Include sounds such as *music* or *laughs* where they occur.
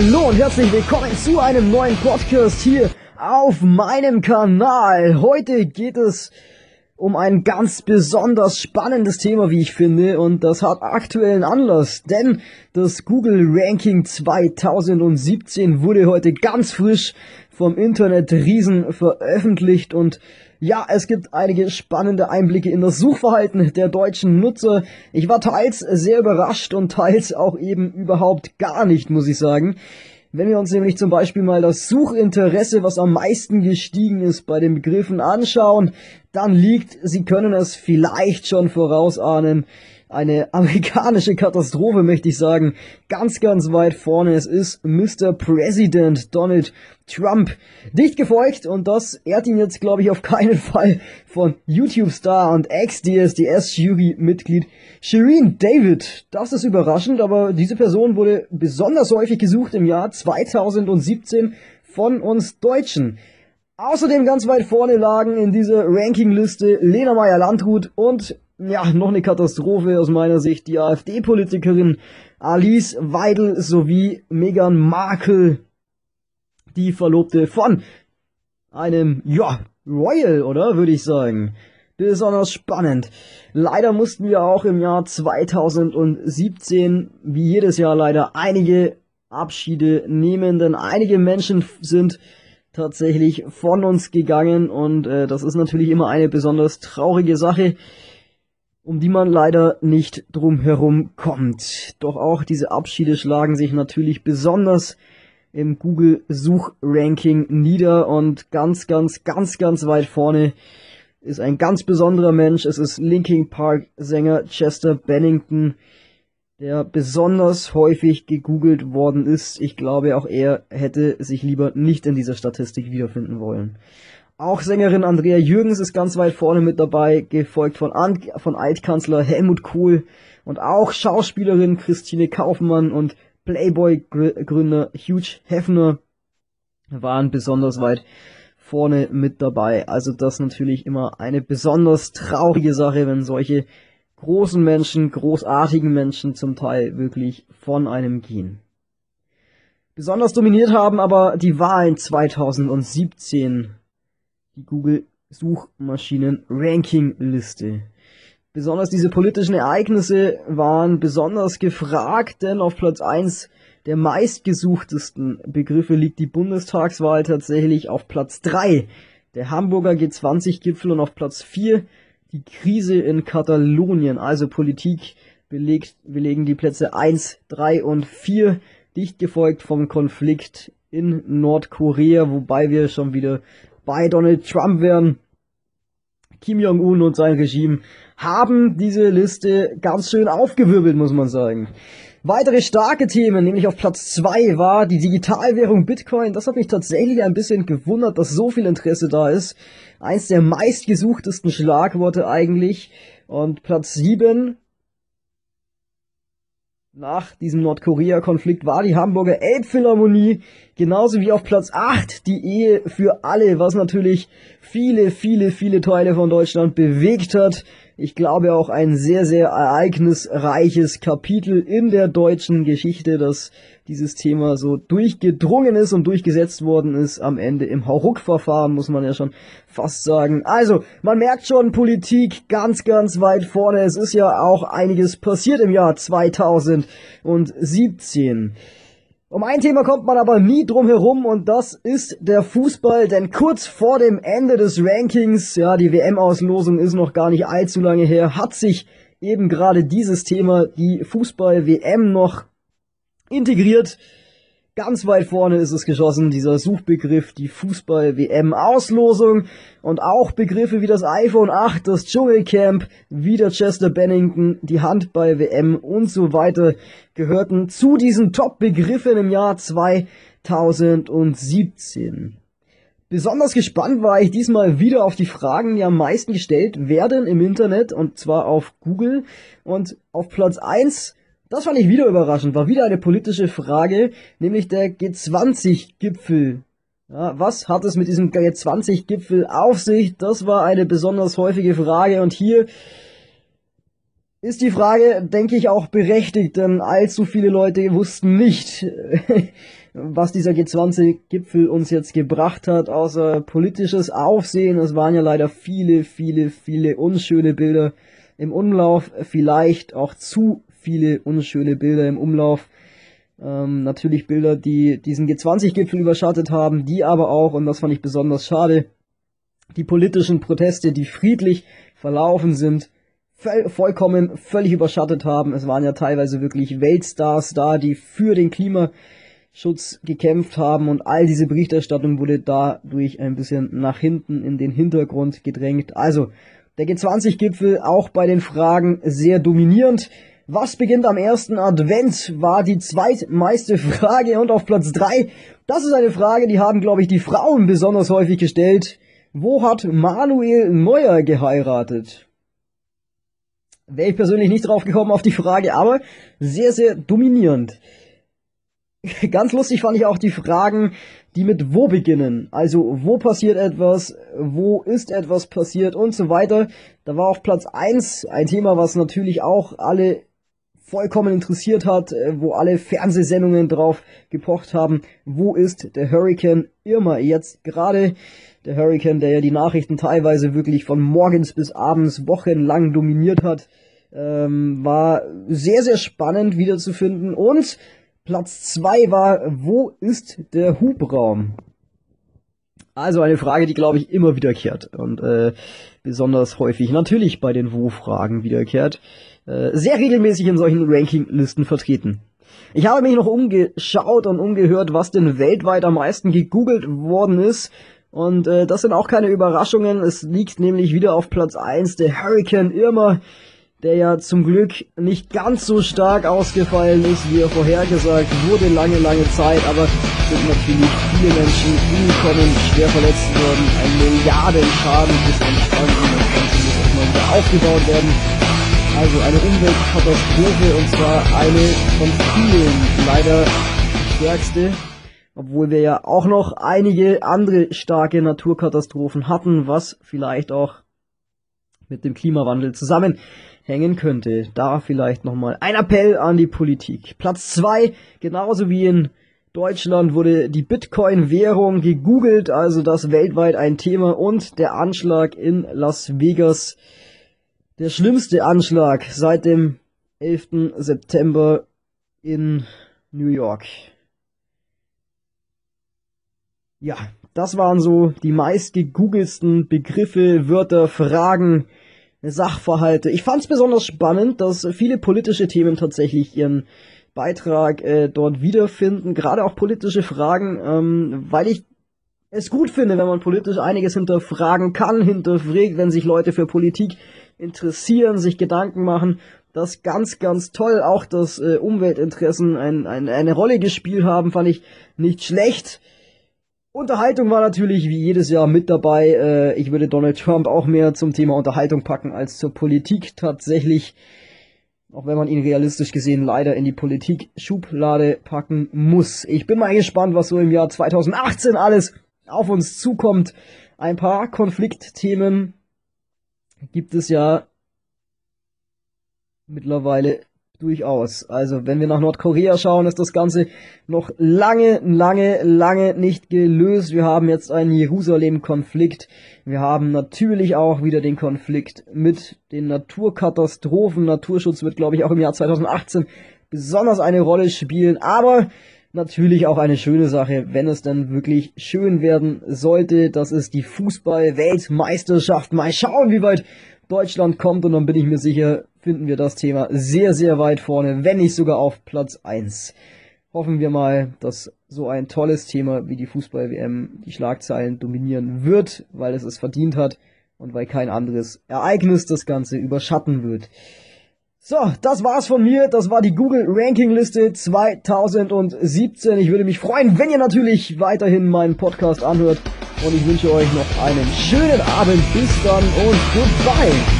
Hallo und herzlich willkommen zu einem neuen Podcast hier auf meinem Kanal. Heute geht es um ein ganz besonders spannendes Thema, wie ich finde, und das hat aktuellen Anlass, denn das Google Ranking 2017 wurde heute ganz frisch vom Internet-Riesen veröffentlicht und ja, es gibt einige spannende Einblicke in das Suchverhalten der deutschen Nutzer. Ich war teils sehr überrascht und teils auch eben überhaupt gar nicht, muss ich sagen. Wenn wir uns nämlich zum Beispiel mal das Suchinteresse, was am meisten gestiegen ist, bei den Begriffen anschauen, dann liegt, Sie können es vielleicht schon vorausahnen, eine *laughs* amerikanische Katastrophe, möchte ich sagen, ganz, ganz weit vorne. Es ist Mr. President Donald Trump. Dicht gefolgt und das ehrt ihn jetzt, glaube ich, auf keinen *laughs* Fall von YouTube-Star und Ex-DSDS-Jury-Mitglied Shireen David. Das ist überraschend, aber diese Person wurde besonders häufig gesucht im Jahr 2017 von uns Deutschen. Außerdem ganz weit vorne lagen in dieser Rankingliste Lena Meyer-Landrut und ja, noch eine Katastrophe aus meiner Sicht. Die AfD-Politikerin Alice Weidel sowie Meghan Markle, die Verlobte von einem, ja, Royal, oder? Würde ich sagen. Besonders spannend. Leider mussten wir auch im Jahr 2017, wie jedes Jahr leider, einige Abschiede nehmen, denn einige Menschen sind tatsächlich von uns gegangen und äh, das ist natürlich immer eine besonders traurige Sache um die man leider nicht drum herum kommt. Doch auch diese Abschiede schlagen sich natürlich besonders im Google Suchranking nieder und ganz, ganz, ganz, ganz weit vorne ist ein ganz besonderer Mensch. Es ist Linkin Park Sänger Chester Bennington, der besonders häufig gegoogelt worden ist. Ich glaube, auch er hätte sich lieber nicht in dieser Statistik wiederfinden wollen. Auch Sängerin Andrea Jürgens ist ganz weit vorne mit dabei, gefolgt von, An von Altkanzler Helmut Kohl und auch Schauspielerin Christine Kaufmann und Playboy-Gründer Hugh Hefner waren besonders weit vorne mit dabei. Also das natürlich immer eine besonders traurige Sache, wenn solche großen Menschen, großartigen Menschen zum Teil wirklich von einem gehen. Besonders dominiert haben aber die Wahlen 2017 die Google Suchmaschinen Ranking Liste. Besonders diese politischen Ereignisse waren besonders gefragt, denn auf Platz 1 der meistgesuchtesten Begriffe liegt die Bundestagswahl tatsächlich auf Platz 3. Der Hamburger G20-Gipfel und auf Platz 4 die Krise in Katalonien, also Politik belegt, belegen die Plätze 1, 3 und 4, dicht gefolgt vom Konflikt in Nordkorea, wobei wir schon wieder bei Donald Trump wären. Kim Jong-un und sein Regime haben diese Liste ganz schön aufgewirbelt, muss man sagen. Weitere starke Themen, nämlich auf Platz 2 war die Digitalwährung Bitcoin. Das hat mich tatsächlich ein bisschen gewundert, dass so viel Interesse da ist. Eins der meistgesuchtesten Schlagworte eigentlich. Und Platz 7 nach diesem Nordkorea-Konflikt war die Hamburger Elbphilharmonie genauso wie auf Platz 8 die Ehe für alle, was natürlich viele, viele, viele Teile von Deutschland bewegt hat ich glaube auch ein sehr, sehr ereignisreiches Kapitel in der deutschen Geschichte, dass dieses Thema so durchgedrungen ist und durchgesetzt worden ist am Ende im Hauruck-Verfahren, muss man ja schon fast sagen. Also, man merkt schon Politik ganz, ganz weit vorne. Es ist ja auch einiges passiert im Jahr 2017. Um ein Thema kommt man aber nie drum herum und das ist der Fußball, denn kurz vor dem Ende des Rankings, ja, die WM-Auslosung ist noch gar nicht allzu lange her, hat sich eben gerade dieses Thema, die Fußball-WM noch integriert Ganz weit vorne ist es geschossen, dieser Suchbegriff, die Fußball-WM-Auslosung und auch Begriffe wie das iPhone 8, das Dschungelcamp, wie der Chester Bennington, die Handball-WM und so weiter gehörten zu diesen Top-Begriffen im Jahr 2017. Besonders gespannt war ich diesmal wieder auf die Fragen, die am meisten gestellt werden im Internet und zwar auf Google und auf Platz 1 das fand ich wieder überraschend, war wieder eine politische Frage, nämlich der G20-Gipfel. Ja, was hat es mit diesem G20-Gipfel auf sich? Das war eine besonders häufige Frage und hier ist die Frage, denke ich, auch berechtigt, denn allzu viele Leute wussten nicht, *laughs* was dieser G20-Gipfel uns jetzt gebracht hat, außer politisches Aufsehen. Es waren ja leider viele, viele, viele unschöne Bilder im Umlauf, vielleicht auch zu viele unschöne Bilder im Umlauf. Ähm, natürlich Bilder, die diesen G20-Gipfel überschattet haben, die aber auch, und das fand ich besonders schade, die politischen Proteste, die friedlich verlaufen sind, vollkommen völlig überschattet haben. Es waren ja teilweise wirklich Weltstars da, die für den Klimaschutz gekämpft haben und all diese Berichterstattung wurde dadurch ein bisschen nach hinten in den Hintergrund gedrängt. Also der G20-Gipfel auch bei den Fragen sehr dominierend. Was beginnt am ersten Advent war die zweitmeiste Frage und auf Platz drei. Das ist eine Frage, die haben, glaube ich, die Frauen besonders häufig gestellt. Wo hat Manuel Neuer geheiratet? Wäre ich persönlich nicht drauf gekommen auf die Frage, aber sehr, sehr dominierend. *laughs* Ganz lustig fand ich auch die Fragen, die mit wo beginnen. Also, wo passiert etwas, wo ist etwas passiert und so weiter. Da war auf Platz eins ein Thema, was natürlich auch alle vollkommen interessiert hat, wo alle Fernsehsendungen drauf gepocht haben. Wo ist der Hurricane Irma jetzt gerade? Der Hurricane, der ja die Nachrichten teilweise wirklich von morgens bis abends wochenlang dominiert hat, ähm, war sehr, sehr spannend wiederzufinden. Und Platz zwei war, wo ist der Hubraum? Also eine Frage, die glaube ich immer wiederkehrt und äh, besonders häufig natürlich bei den Wo-Fragen wiederkehrt. Äh, sehr regelmäßig in solchen Rankinglisten vertreten. Ich habe mich noch umgeschaut und umgehört, was denn weltweit am meisten gegoogelt worden ist und äh, das sind auch keine Überraschungen. Es liegt nämlich wieder auf Platz 1 der Hurricane Irma, der ja zum Glück nicht ganz so stark ausgefallen ist, wie er vorhergesagt wurde, lange, lange Zeit, aber sind natürlich viele Menschen umgekommen, schwer verletzt worden, ein Milliardenschaden ist entstanden, das Ganze muss erstmal wieder aufgebaut werden. Also eine Umweltkatastrophe und zwar eine von vielen, leider stärkste obwohl wir ja auch noch einige andere starke Naturkatastrophen hatten, was vielleicht auch mit dem Klimawandel zusammenhängen könnte. Da vielleicht nochmal ein Appell an die Politik. Platz zwei, genauso wie in Deutschland wurde die Bitcoin-Währung gegoogelt, also das weltweit ein Thema und der Anschlag in Las Vegas, der schlimmste Anschlag seit dem 11. September in New York. Ja, das waren so die meist gegoogelsten Begriffe, Wörter, Fragen, Sachverhalte. Ich fand es besonders spannend, dass viele politische Themen tatsächlich ihren Beitrag äh, dort wiederfinden, gerade auch politische Fragen, ähm, weil ich es gut finde, wenn man politisch einiges hinterfragen kann, hinterfragt, wenn sich Leute für Politik interessieren, sich Gedanken machen. Das ganz, ganz toll. Auch dass äh, Umweltinteressen ein, ein, eine Rolle gespielt haben, fand ich nicht schlecht. Unterhaltung war natürlich wie jedes Jahr mit dabei. Äh, ich würde Donald Trump auch mehr zum Thema Unterhaltung packen als zur Politik tatsächlich. Auch wenn man ihn realistisch gesehen leider in die Politik-Schublade packen muss. Ich bin mal gespannt, was so im Jahr 2018 alles auf uns zukommt. Ein paar Konfliktthemen gibt es ja mittlerweile Durchaus. Also, wenn wir nach Nordkorea schauen, ist das Ganze noch lange, lange, lange nicht gelöst. Wir haben jetzt einen Jerusalem-Konflikt. Wir haben natürlich auch wieder den Konflikt mit den Naturkatastrophen. Naturschutz wird, glaube ich, auch im Jahr 2018 besonders eine Rolle spielen. Aber natürlich auch eine schöne Sache, wenn es dann wirklich schön werden sollte. Das ist die Fußball-Weltmeisterschaft. Mal schauen, wie weit Deutschland kommt und dann bin ich mir sicher, finden wir das Thema sehr, sehr weit vorne, wenn nicht sogar auf Platz 1. Hoffen wir mal, dass so ein tolles Thema wie die Fußball-WM die Schlagzeilen dominieren wird, weil es es verdient hat und weil kein anderes Ereignis das Ganze überschatten wird. So, das war's von mir. Das war die Google Ranking Liste 2017. Ich würde mich freuen, wenn ihr natürlich weiterhin meinen Podcast anhört. Und ich wünsche euch noch einen schönen Abend. Bis dann und goodbye.